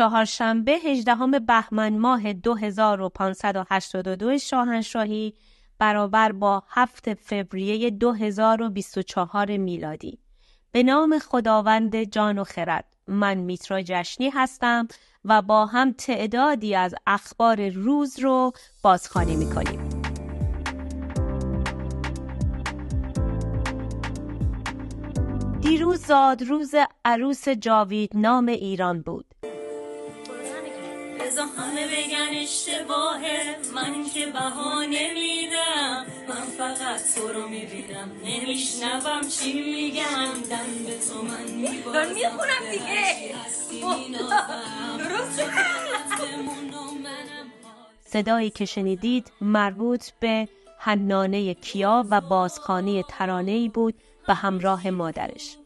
چهارشنبه 18 بهمن ماه 2582 شاهنشاهی برابر با 7 فوریه 2024 میلادی. به نام خداوند جان و خرد من میترا جشنی هستم و با هم تعدادی از اخبار روز رو بازخوانی می‌کنیم. دیروز زاد روز عروس جاوید نام ایران بود. همه بگن اشتباهه. من که بهانه میدم من فقط تو رو می‌بینم. نمیشنوم چی میگن. دن به تو من میبازم. می‌خونم دیگه. صدایی که شنیدید مربوط به حنانه کیا و بازخانی ترانه بود به همراه مادرش.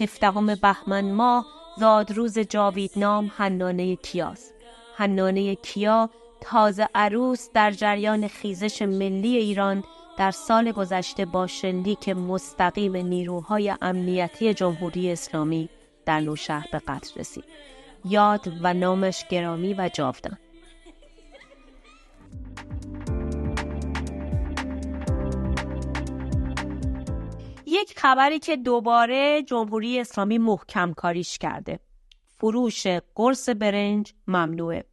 هفدهم بهمن ماه زادروز جاویدنام حنانه کیاست حنانه کیا تازه عروس در جریان خیزش ملی ایران در سال گذشته با شلیک مستقیم نیروهای امنیتی جمهوری اسلامی در نوشهر به قتل رسید. یاد و نامش گرامی و جاودان. یک خبری که دوباره جمهوری اسلامی محکم کاریش کرده. فروش قرص برنج ممنوعه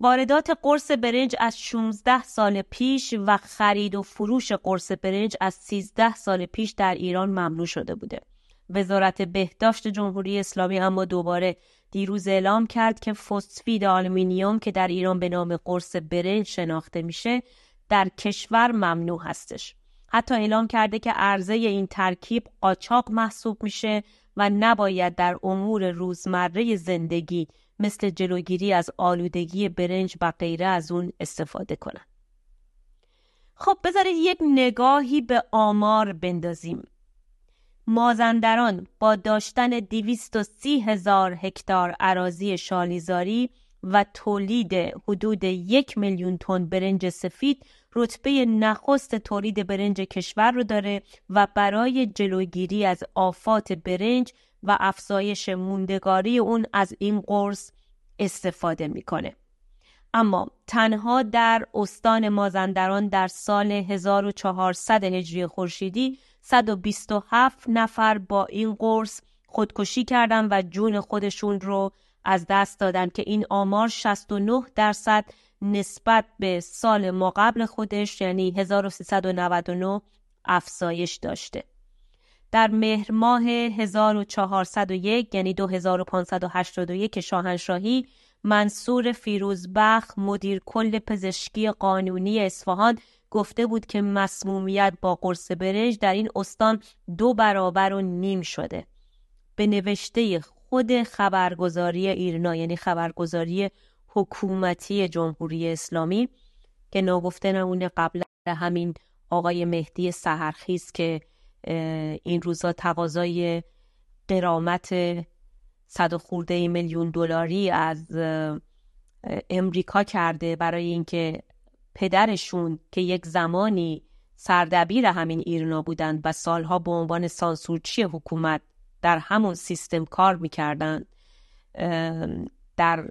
واردات قرص برنج از 16 سال پیش و خرید و فروش قرص برنج از 13 سال پیش در ایران ممنوع شده بوده. وزارت بهداشت جمهوری اسلامی اما دوباره دیروز اعلام کرد که فسفید آلومینیوم که در ایران به نام قرص برنج شناخته میشه در کشور ممنوع هستش. حتی اعلام کرده که عرضه این ترکیب قاچاق محسوب میشه و نباید در امور روزمره زندگی مثل جلوگیری از آلودگی برنج و غیره از اون استفاده کنن. خب بذارید یک نگاهی به آمار بندازیم. مازندران با داشتن 230 هزار هکتار عراضی شالیزاری و تولید حدود یک میلیون تن برنج سفید رتبه نخست تولید برنج کشور رو داره و برای جلوگیری از آفات برنج و افزایش موندگاری اون از این قرص استفاده می‌کنه. اما تنها در استان مازندران در سال 1400 هجری خورشیدی 127 نفر با این قرص خودکشی کردن و جون خودشون رو از دست دادن که این آمار 69 درصد نسبت به سال ما قبل خودش یعنی 1399 افزایش داشته. در مهر ماه 1401 یعنی 2581 شاهنشاهی منصور فیروزبخ مدیر کل پزشکی قانونی اصفهان گفته بود که مسمومیت با قرص برنج در این استان دو برابر و نیم شده به نوشته خود خبرگزاری ایرنا یعنی خبرگزاری حکومتی جمهوری اسلامی که ناگفته نمونه قبل همین آقای مهدی سهرخیز که این روزا تقاضای قرامت صد و خورده میلیون دلاری از امریکا کرده برای اینکه پدرشون که یک زمانی سردبیر همین ایرنا بودند و سالها به عنوان سانسورچی حکومت در همون سیستم کار می‌کردن در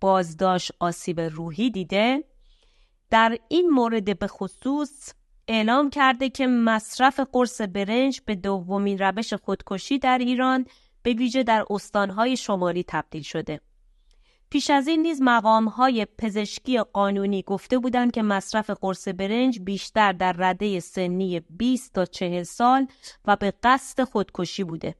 بازداشت آسیب روحی دیده در این مورد به خصوص اعلام کرده که مصرف قرص برنج به دومین روش خودکشی در ایران به ویژه در استانهای شمالی تبدیل شده. پیش از این نیز مقامهای پزشکی قانونی گفته بودند که مصرف قرص برنج بیشتر در رده سنی 20 تا 40 سال و به قصد خودکشی بوده.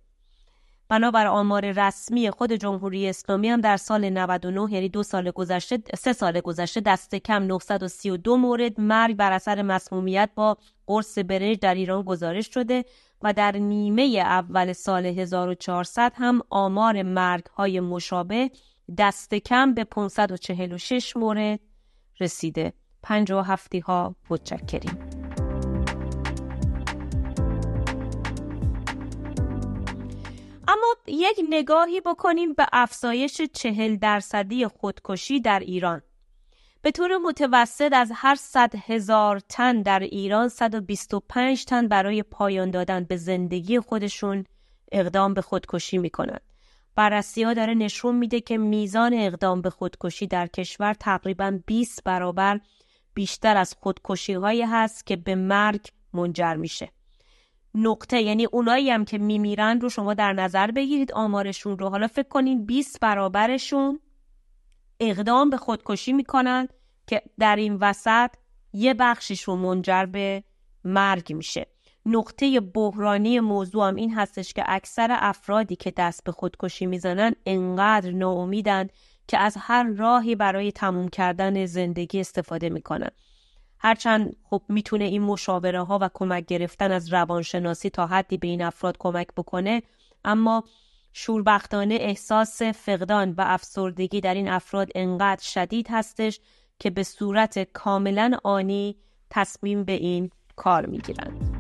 بنابر آمار رسمی خود جمهوری اسلامی هم در سال 99 یعنی دو سال گذشته سه سال گذشته دست کم 932 مورد مرگ بر اثر مسمومیت با قرص برنج در ایران گزارش شده و در نیمه اول سال 1400 هم آمار مرگ های مشابه دست کم به 546 مورد رسیده. و هفتی ها متشکریم. یک نگاهی بکنیم به افزایش چهل درصدی خودکشی در ایران. به طور متوسط از هر صد هزار تن در ایران 125 تن برای پایان دادن به زندگی خودشون اقدام به خودکشی می کنند. بررسی ها داره نشون میده که میزان اقدام به خودکشی در کشور تقریبا 20 برابر بیشتر از خودکشی هایی هست که به مرگ منجر میشه نقطه. یعنی اونایی هم که میمیرن رو شما در نظر بگیرید آمارشون رو. حالا فکر کنین 20 برابرشون اقدام به خودکشی می‌کنن که در این وسط یه بخشش رو منجر به مرگ میشه. نقطه بحرانی موضوع هم این هستش که اکثر افرادی که دست به خودکشی می‌زنن انقدر ناامیدن که از هر راهی برای تموم کردن زندگی استفاده می‌کنن. هرچند خب می‌تونه این مشاوره ها و کمک گرفتن از روانشناسی تا حدی به این افراد کمک بکنه اما شوربختانه احساس فقدان و افسردگی در این افراد انقدر شدید هستش که به صورت کاملا آنی تصمیم به این کار می‌گیرند.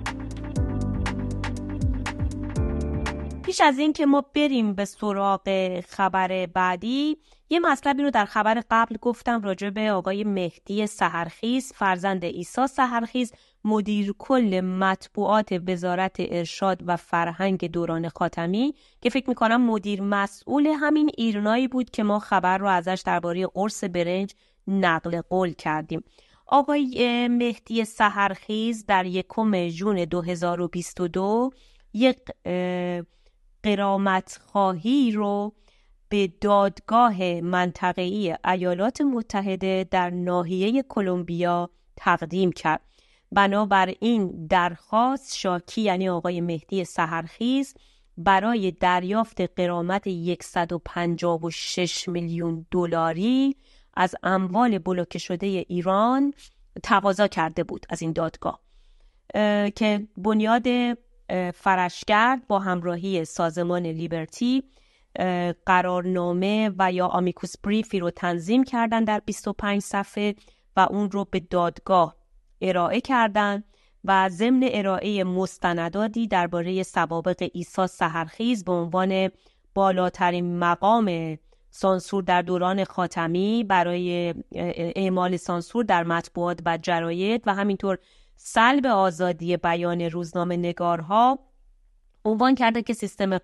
پیش از این که ما بریم به سراغ خبر بعدی یه مطلبی رو در خبر قبل گفتم راجع به آقای مهدی سهرخیز فرزند عیسی سهرخیز مدیر کل مطبوعات وزارت ارشاد و فرهنگ دوران خاتمی که فکر می‌کنم مدیر مسئول همین ایرنایی بود که ما خبر رو ازش درباره قرص برنج نقل قول کردیم. آقای مهدی سهرخیز در یکم ژون 2022 یک قرامت خواهی رو به دادگاه منطقه‌ای ایالات متحده در ناحیه کلمبیا تقدیم کرد. بنابر این درخواست شاکی یعنی آقای مهدی سهرخیز برای دریافت قرامت 156 میلیون دلاری از اموال بلوکه شده ایران تقاضا کرده بود از این دادگاه. که بنیاد فرشگرد با همراهی سازمان لیبرتی قرارنامه و یا آمیکوس بریفی رو تنظیم کردن در 25 صفحه و اون رو به دادگاه ارائه کردند و ضمن ارائه مستنداتی درباره سوابق عیسی سهرخیز به عنوان بالاترین مقام سانسور در دوران خاتمی برای اعمال سانسور در مطبوعات و جراید و همینطور سلب آزادی بیان روزنامه نگارها عنوان کرده که سیستم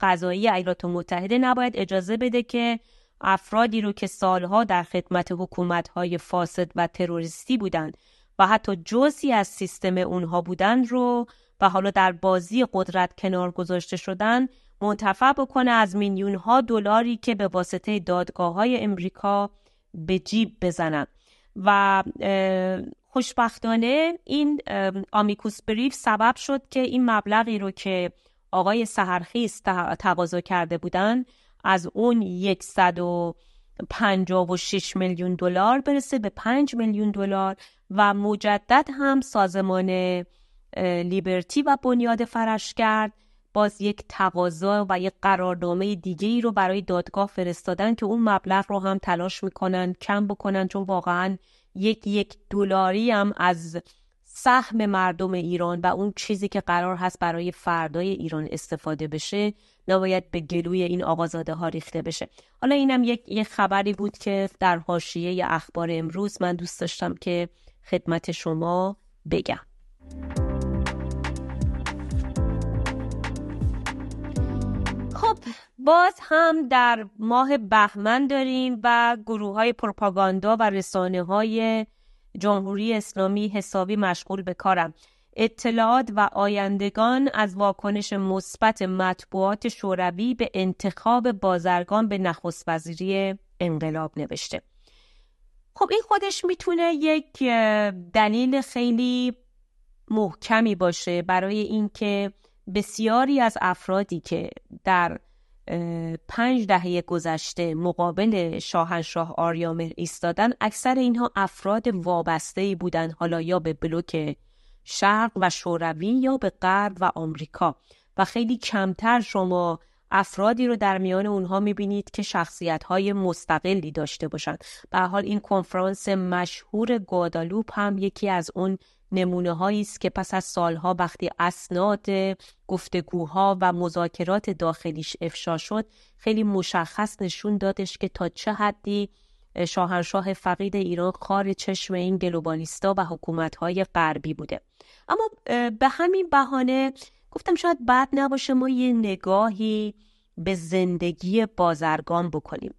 قضایی ایالات متحده نباید اجازه بده که افرادی رو که سالها در خدمت حکومتهای فاسد و تروریستی بودند و حتی جزی از سیستم اونها بودند رو و حالا در بازی قدرت کنار گذاشته شدن منتفع بکنه از میلیون ها دلاری که به واسطه دادگاه های امریکا به جیب بزنن. و خوشبختانه این آمیکوس بریف سبب شد که این مبلغی رو که آقای سهرخیز تقاضا کرده بودن از اون 156 میلیون دلار برسه به 5 میلیون دلار و مجدد هم سازمان لیبرتی و بنیاد فرشگرد باز یک تقاضا و یک قرارنامه دیگه ای رو برای دادگاه فرستادن که اون مبلغ رو هم تلاش می‌کنن کم بکنن چون واقعا یک یک دلاری هم از سهم مردم ایران و اون چیزی که قرار هست برای فردای ایران استفاده بشه نباید به گلوی این آقازاده ها ریخته بشه. حالا اینم یک, یک خبری بود که در حاشیه اخبار امروز من دوست داشتم که خدمت شما بگم. خب باز هم در ماه بهمن داریم و گروه های پروپاگاندا و رسانه های جمهوری اسلامی حسابی مشغول به کارم. اطلاعات و آیندگان از واکنش مثبت مطبوعات شوروی به انتخاب بازرگان به نخست وزیری انقلاب نوشته. خب این خودش می‌تونه یک دلیل خیلی محکمی باشه برای اینکه بسیاری از افرادی که در پنج دهه گذشته مقابل شاهنشاه آریامر ایستادن اکثر اینها افراد وابسته ای بودند حالا یا به بلوک شرق و شوروی یا به غرب و آمریکا. و خیلی کمتر شما افرادی رو در میان اونها می‌بینید که شخصیت های مستقلی داشته باشند. به حال این کنفرانس مشهور گوادالوپ هم یکی از اون نمونه هایی است که پس از سالها وقتی اسناد گفتگوها و مذاکرات داخلیش افشا شد خیلی مشخص نشون دادش که تا چه حدی شاهنشاه فقید ایران خار چشم این گلوبالیستا و حکومتهای غربی بوده. اما به همین بهانه گفتم شاید بد نباشه ما یه نگاهی به زندگی بازرگان بکنیم.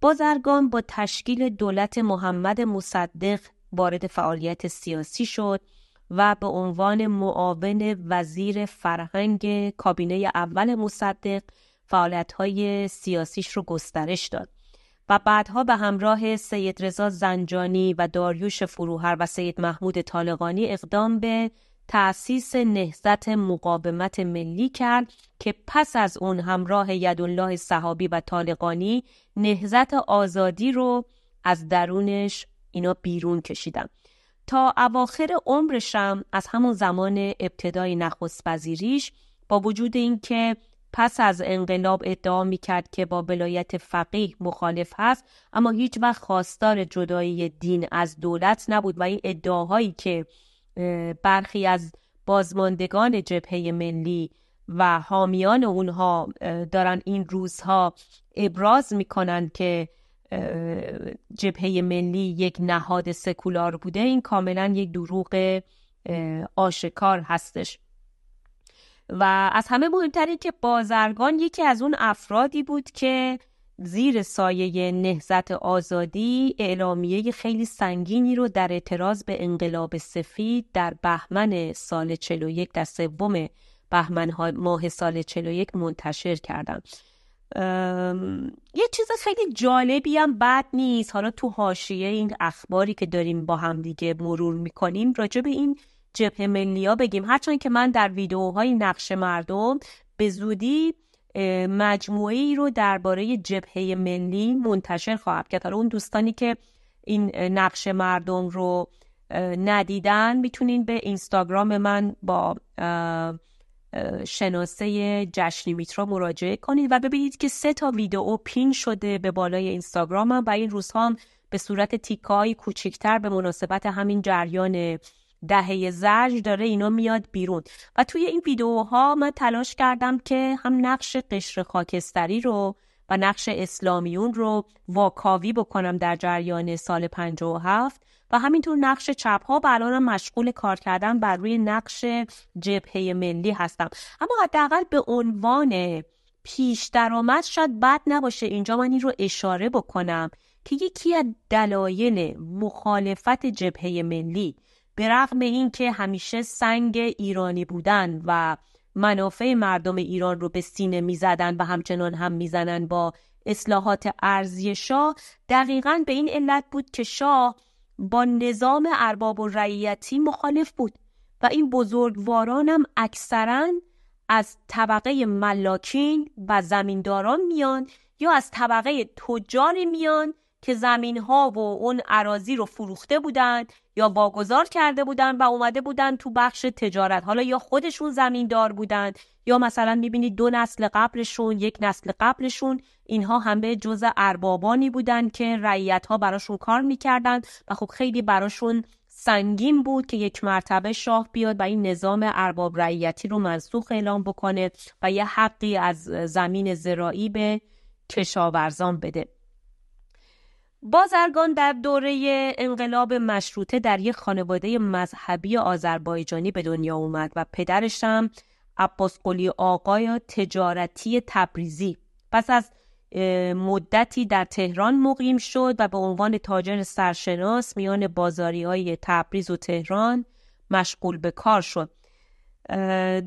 بازرگان با تشکیل دولت محمد مصدق وارد فعالیت سیاسی شد و به عنوان معاون وزیر فرهنگ کابینه اول مصدق فعالیت‌های سیاسیش رو گسترش داد و بعدها به همراه سید رضا زنجانی و داریوش فروهر و سید محمود طالقانی اقدام به تأسیس نهزت مقاومت ملی کرد که پس از اون همراه یدالله صحابی و طالقانی نهزت آزادی رو از درونش اینا بیرون کشیدن تا اواخر عمرشم از همون زمان ابتدای نخست وزیریش با وجود اینکه پس از انقلاب ادعا می‌کرد که با ولایت فقیه مخالف هست اما هیچ وقت خواستار جدایی دین از دولت نبود و این ادعاهایی که برخی از بازماندگان جبهه ملی و حامیان اونها دارن این روزها ابراز می‌کنن که جبهه ملی یک نهاد سکولار بوده. این کاملا یک دروغ آشکار هستش. و از همه مهمتر که بازرگان یکی از اون افرادی بود که زیر سایه نهزت آزادی اعلامیه خیلی سنگینی رو در اعتراض به انقلاب سفید در بهمن سال 41 در سوم بهمن ماه سال 41 منتشر کردن یه چیز خیلی جالبی هم بد نیست. حالا تو حاشیه این اخباری که داریم با هم دیگه مرور می‌کنیم راجع به این جبهه ملیا بگیم. هرچند که من در ویدیوهای نقش مردم به زودی مجموعه ای رو درباره جبهه ملی منتشر خواهم کرد. حالا اون دوستانی که این نقش مردم رو ندیدن می‌تونین به اینستاگرام من با شناسه جشنی میترا مراجعه کنید و ببینید که سه تا ویدئو پین شده به بالای اینستاگرامم و این روزها هم به صورت تیکایی کوچیکتر به مناسبت همین جریان دهه زرج داره اینا میاد بیرون. و توی این ویدیوها من تلاش کردم که هم نقش قشر خاکستری رو نقش اسلامیون رو واکاوی بکنم در جریان سال 57 و همینطور نقش چپ ها و مشغول کار کردن بر روی نقش جبهه ملی هستم. اما حداقل به عنوان پیش درآمد شاید بد نباشه. اینجا من این رو اشاره بکنم که یکی از دلایل مخالفت جبهه ملی به رغم اینکه همیشه سنگ ایرانی بودن و منافع مردم ایران رو به سینه می‌زدن و همچنان هم می‌زنن با اصلاحات ارزی شاه. دقیقا به این علت بود که شاه با نظام ارباب و رعیتی مخالف بود و این بزرگواران هم اکثرا از طبقه ملاکین و زمینداران میان یا از طبقه تجار میان که زمین ها و اون عراضی رو فروخته بودند یا واگذار کرده بودن و اومده بودن تو بخش تجارت. حالا یا خودشون زمیندار بودن یا مثلا می‌بینید دو نسل قبلشون یک نسل قبلشون اینها همه جز اربابانی بودن که رعیت ها براشون کار می‌کردن و خب خیلی براشون سنگین بود که یک مرتبه شاه بیاد و این نظام ارباب رعیتی رو منسوخ اعلام بکنه و یه حقی از زمین زراعی به کشاورزان بده. بازرگان در دوره انقلاب مشروطه در یک خانواده مذهبی آذربایجانی به دنیا اومد و پدرش هم عباس قلی آقای تجارتی تبریزی. پس از مدتی در تهران مقیم شد و به عنوان تاجر سرشناس میان بازاری های تبریز و تهران مشغول به کار شد.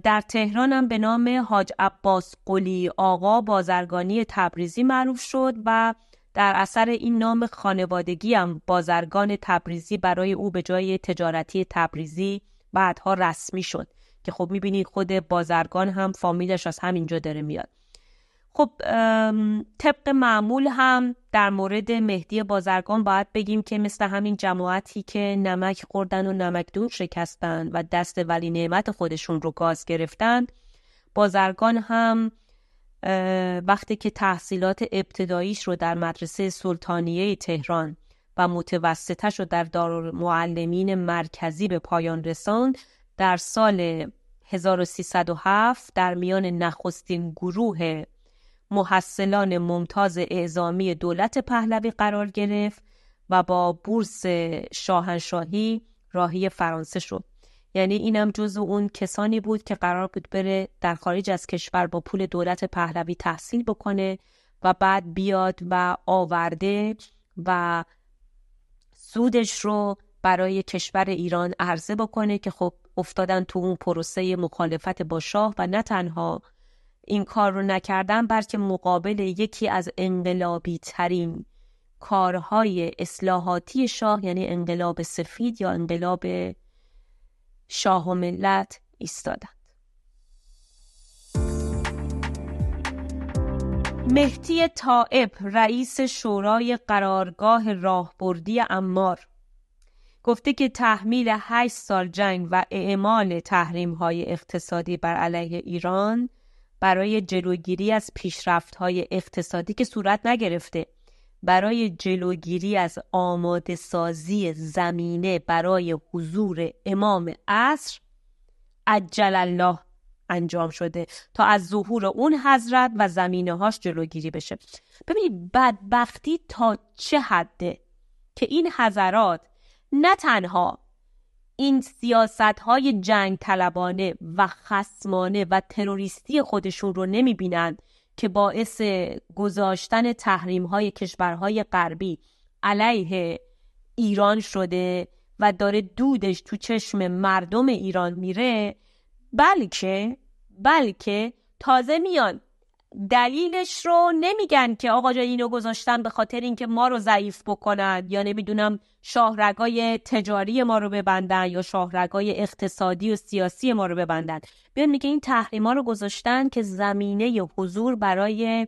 در تهران هم به نام حاج عباس قلی آقا بازرگانی تبریزی معروف شد و در اثر این نام خانوادگی هم بازرگان تبریزی برای او به جای تجارتی تبریزی بعدها رسمی شد که خب می‌بینید خود بازرگان هم فامیلش از همینجا داره میاد. خب طبق معمول هم در مورد مهدی بازرگان باید بگیم که مثل همین جماعتی که نمک خوردن و نمکدون شکستن و دست ولی نعمت خودشون رو گاز گرفتن بازرگان هم وقتی که تحصیلات ابتداییش رو در مدرسه سلطانیه تهران و متوسطش رو در دارالمعلمین مرکزی به پایان رساند در سال 1307 در میان نخستین گروه محصلان ممتاز اعزامی دولت پهلوی قرار گرفت و با بورس شاهنشاهی راهی فرانسه شد. یعنی اینم جزو اون کسانی بود که قرار بود بره در خارج از کشور با پول دولت پهلوی تحصیل بکنه و بعد بیاد و آورده و سودش رو برای کشور ایران عرضه بکنه که خب افتادن تو اون پروسه مخالفت با شاه و نه تنها این کار رو نکردن بلکه مقابل یکی از انقلابی ترین کارهای اصلاحاتی شاه یعنی انقلاب سفید یا انقلاب شاه و ملت ایستادند. مهدی طائب رئیس شورای قرارگاه راهبردی امار گفته که تحمیل 8 سال جنگ و اعمال تحریم های اقتصادی بر علیه ایران برای جلوگیری از پیشرفت های اقتصادی که صورت نگرفته برای جلوگیری از آماده سازی زمینه برای حضور امام عصر عجل الله انجام شده تا از ظهور اون حضرت و زمینه هاش جلوگیری بشه. ببینید بدبختی تا چه حده که این حضرات نه تنها این سیاست های جنگ طلبانه و خسمانه و تروریستی خودشون رو نمی بینند که باعث گذاشتن تحریم های کشورهای غربی علیه ایران شده و داره دودش تو چشم مردم ایران میره بلکه بلکه تازه میان دلیلش رو نمیگن که آقا جا اینو گذاشتن به خاطر اینکه ما رو ضعیف بکنن. یا نمی‌دونم شاهرگای تجاری ما رو ببندن یا شاهرگای اقتصادی و سیاسی ما رو ببندن. بیان میگه این تحریما رو گذاشتن که زمینه حضور برای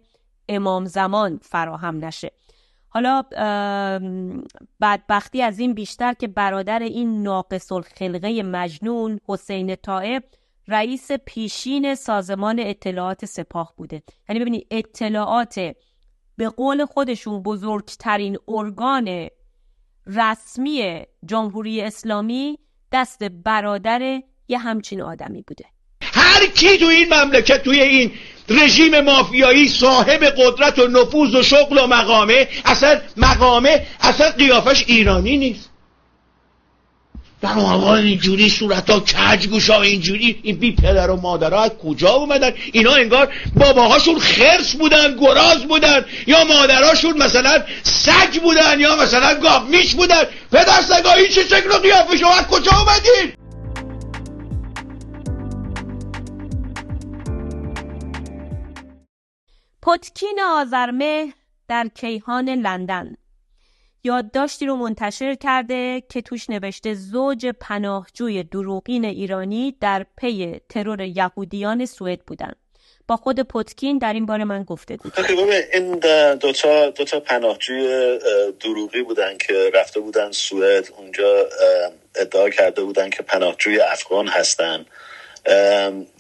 امام زمان فراهم نشه. حالا بدبختی از این بیشتر که برادر این ناقص الخلقه مجنون حسین طائب رئیس پیشین سازمان اطلاعات سپاه بوده. یعنی ببینید اطلاعات به قول خودشون بزرگترین ارگان رسمی جمهوری اسلامی دست برادر یه همچین آدمی بوده. هر کی تو این مملکت توی این رژیم مافیایی صاحب قدرت و نفوذ و شغل و مقامه اصلا مقامه اصلا قیافش ایرانی نیست. در آقا اینجوری صورت ها کج گوشا اینجوری این بی پدر و مادرها از کجا اومدن؟ اینا انگار باباهاشون خرس بودن گراز بودن یا مادرهاشون مثلا سگ بودن یا مثلا گاف میش بودن. پدر سگا این چه شکل و قیافه شما؟ از کجا اومدین؟ پتکین آزرمه در کیهان لندن. یادداشتی رو منتشر کرده که توش نوشته زوج پناهجوی دروغین ایرانی در پی ترور یهودیان سوئد بودن. با خود پتکین در این باره من گفته بود این دوتا, دوتا پناهجوی دروغی بودن که رفته بودن سوئد. اونجا ادعا کرده بودن که پناهجوی افغان هستن.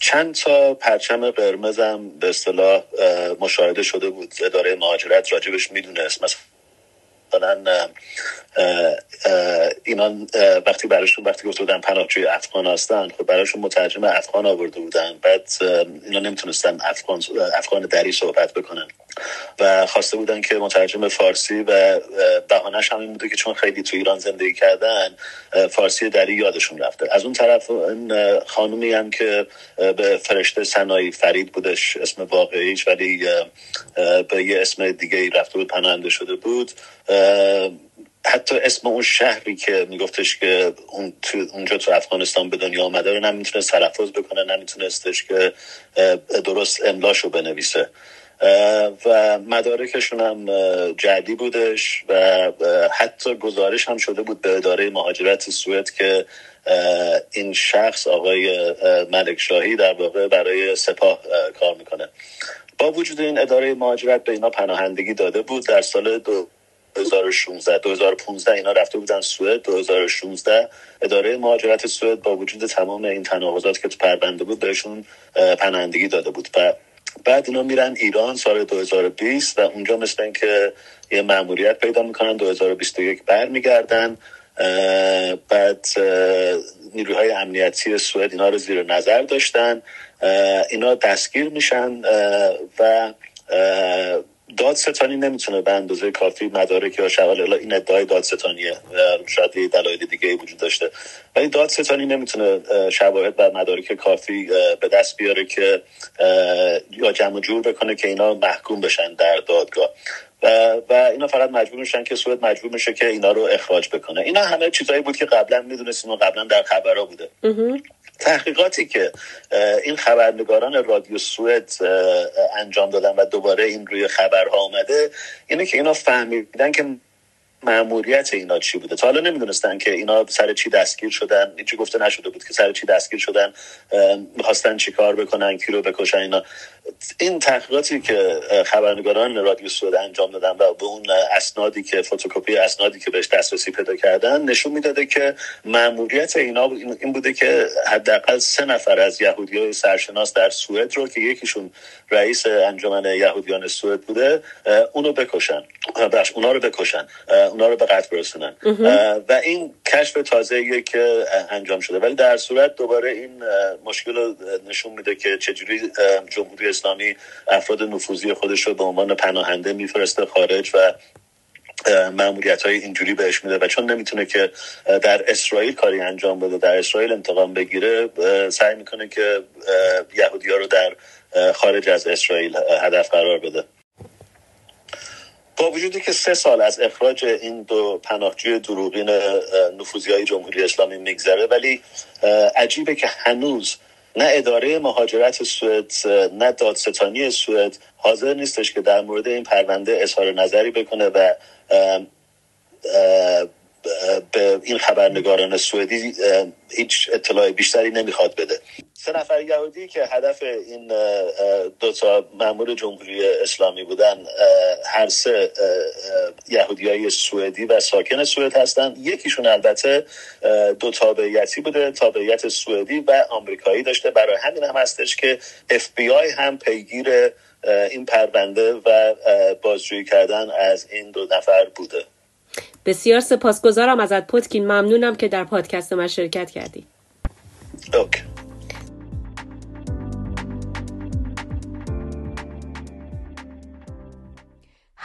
چند تا پرچم قرمزم به اصطلاح مشاهده شده بود. اداره مهاجرت راجبش می‌دونست. مثلا مثلا اینا وقتی براشون وقتی گفته بودن پناهجوی افغان هستن خب براشون مترجم افغان آورده بودن. بعد اینا نمی‌تونستن افغان افغان دری صحبت بکنن. و خواسته بودن که مترجم فارسی و بهانهش همین بوده که چون خیلی تو ایران زندگی کردن فارسی دری یادشون رفته. از اون طرف این خانومی هم که به فرشته سنایی فرید بودش اسم واقعیش ولی به یه اسم دیگه رفته بود پناهنده شده بود. حتی اسم اون شهری که میگفتش که اون تو اونجا تو افغانستان به دنیا آمده رو نمی‌تونست تلفظ بکنه نمیتونستش که درست املاشو بنویسه. و مدارکشون هم جدی بودش و حتی گزارش هم شده بود به اداره مهاجرت سوئد که این شخص آقای ملک شاهی در واقع برای سپاه کار می‌کنه. با وجود این اداره مهاجرت به اینا پناهندگی داده بود. در سال دو 2016 2015 اینا رفته بودن سوئد. 2016 اداره مهاجرت سوئد با وجود تمام این تناقضات که تو پرونده بود بهشون پناهندگی داده بود. و بعد اینا میرن ایران سال 2020 و اونجا مثل اینکه یه مأموریت پیدا می‌کنن 2021 برمیگردن بعد نیروهای امنیتی سوئد اینا رو زیر نظر داشتن اینا دستگیر میشن و دادستانی نمی‌تونه به اندازه کافی مدارک یا شواهد این ادعای دادستانیه شاید یه دلایل دیگه وجود داشته. ولی دادستانی نمی‌تونه شواهد و مدارک کافی به دست بیاره که یا جمع جور بکنه که اینا محکوم بشن در دادگاه. و اینا فقط مجبور میشن که سوئد مجبور میشه که اینا رو اخراج بکنه. اینا همه چیزایی بود که قبلا می‌دونستیم و قبلا در خبرها بوده. تحقیقاتی که این خبرنگاران رادیو سوئد انجام دادن و دوباره این روی خبرها آمده اینه که اینا فهمیدن که معمولیت اینا چی بوده. تا حالا نمی‌دونستن که اینا سر چی دستگیر شدن. هیچی گفته نشده بود که سر چی دستگیر شدن می‌خواستن چی کار بکنن کی رو بکشن اینا. این تحقیقاتی که خبرنگاران رادیو سود انجام دادن و به اون اسنادی که فتوکپی اسنادی که بهش دسترسی پیدا کردن نشون می‌داده که معمولیت اینا این بوده که حداقل سه نفر از یهودی های سرشناس در سوئد رو که یکیشون رئیس انجمن یهودیان سوئد بوده اونو بکشن. بخش اونا رو بکشن. اونا رو به قتل برسونن. و این کشف تازه که انجام شده. ولی در صورت دوباره این مشکل رو نشون میده که چجوری جمهوری اسلامی افراد نفوذی خودش رو به عنوان پناهنده میفرسته خارج و معمولیت های اینجوری بهش میده و چون نمی‌تونه که در اسرائیل کاری انجام بده در اسرائیل انتقام بگیره سعی می‌کنه که یهودی ها رو در خارج از اسرائیل هدف قرار بده. با وجودی که سه سال از اخراج این دو پناهجوی دروغین نفوذی های جمهوری اسلامی میگذره ولی عجیبه که هنوز نه اداره مهاجرت سوئد نه دادستانی سوئد. حاضر نیستش که در مورد این پرونده اظهار نظری بکنه و به این خبرنگاران سوئدی هیچ اطلاع بیشتری نمی‌خواد بده. سه نفر یهودی که هدف این دو تا مامور جمهوری اسلامی بودن هر سه یهودی های سوئدی و ساکن سوئد هستن. یکیشون البته دو تابعیتی بوده تابعیت سوئدی و آمریکایی داشته. برای همین هم هستش که اف بی آی هم پیگیر این پرونده و بازجویی کردن از این دو نفر بوده. بسیار سپاسگزارم ازت پتکین ممنونم که در پادکست من شرکت کردی. Okay.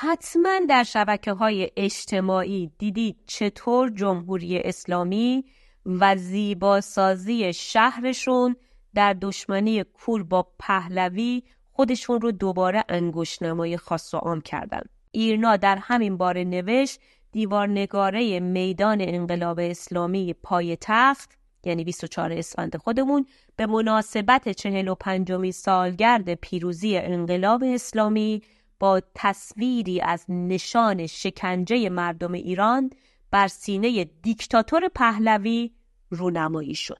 حتما در شبکه های اجتماعی دیدید چطور جمهوری اسلامی و زیباسازی شهرشون در دشمنی کور با پهلوی خودشون رو دوباره انگوش نمای خاص و عام کردن. ایرنا در همین باره نوشت دیوارنگاره میدان انقلاب اسلامی پای تخت یعنی 24 اسفند خودمون به مناسبت 45 سالگرد پیروزی انقلاب اسلامی با تصویری از نشان شکنجه مردم ایران بر سینه دیکتاتور پهلوی رونمایی شد.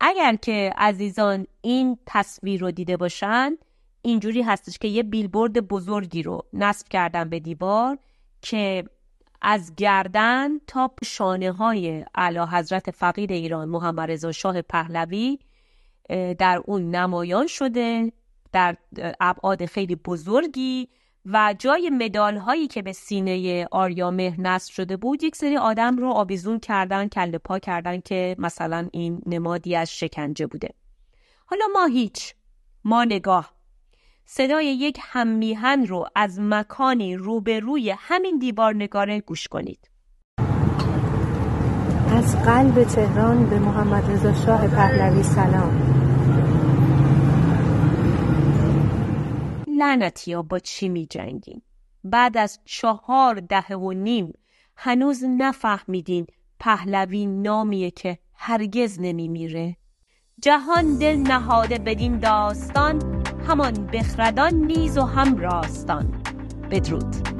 اگر که عزیزان این تصویر رو دیده باشند اینجوری هستش که یه بیلبورد بزرگی رو نصب کردن به دیوار که از گردن تا شانه های علا حضرت فقید ایران محمد رضا شاه پهلوی در اون نمایان شده در ابعاد خیلی بزرگی و جای مدال هایی که به سینه آریا مهر نصب شده بود یک سری آدم رو آویزون کردن کله پا کردن که مثلا این نمادی از شکنجه بوده. حالا ما هیچ ما نگاه. صدای یک هممیهن رو از مکانی روبروی همین دیوار نگاره گوش کنید. از قلب تهران به محمد رضا شاه پهلوی سلام. لعنتی ها با چی می جنگین؟ بعد از چهار دهه و نیم هنوز نفهمیدین پهلوی نامیه که هرگز نمی میره. جهان دل نهاده بدین داستان همان بخردان نیز و هم راستان. بدرود.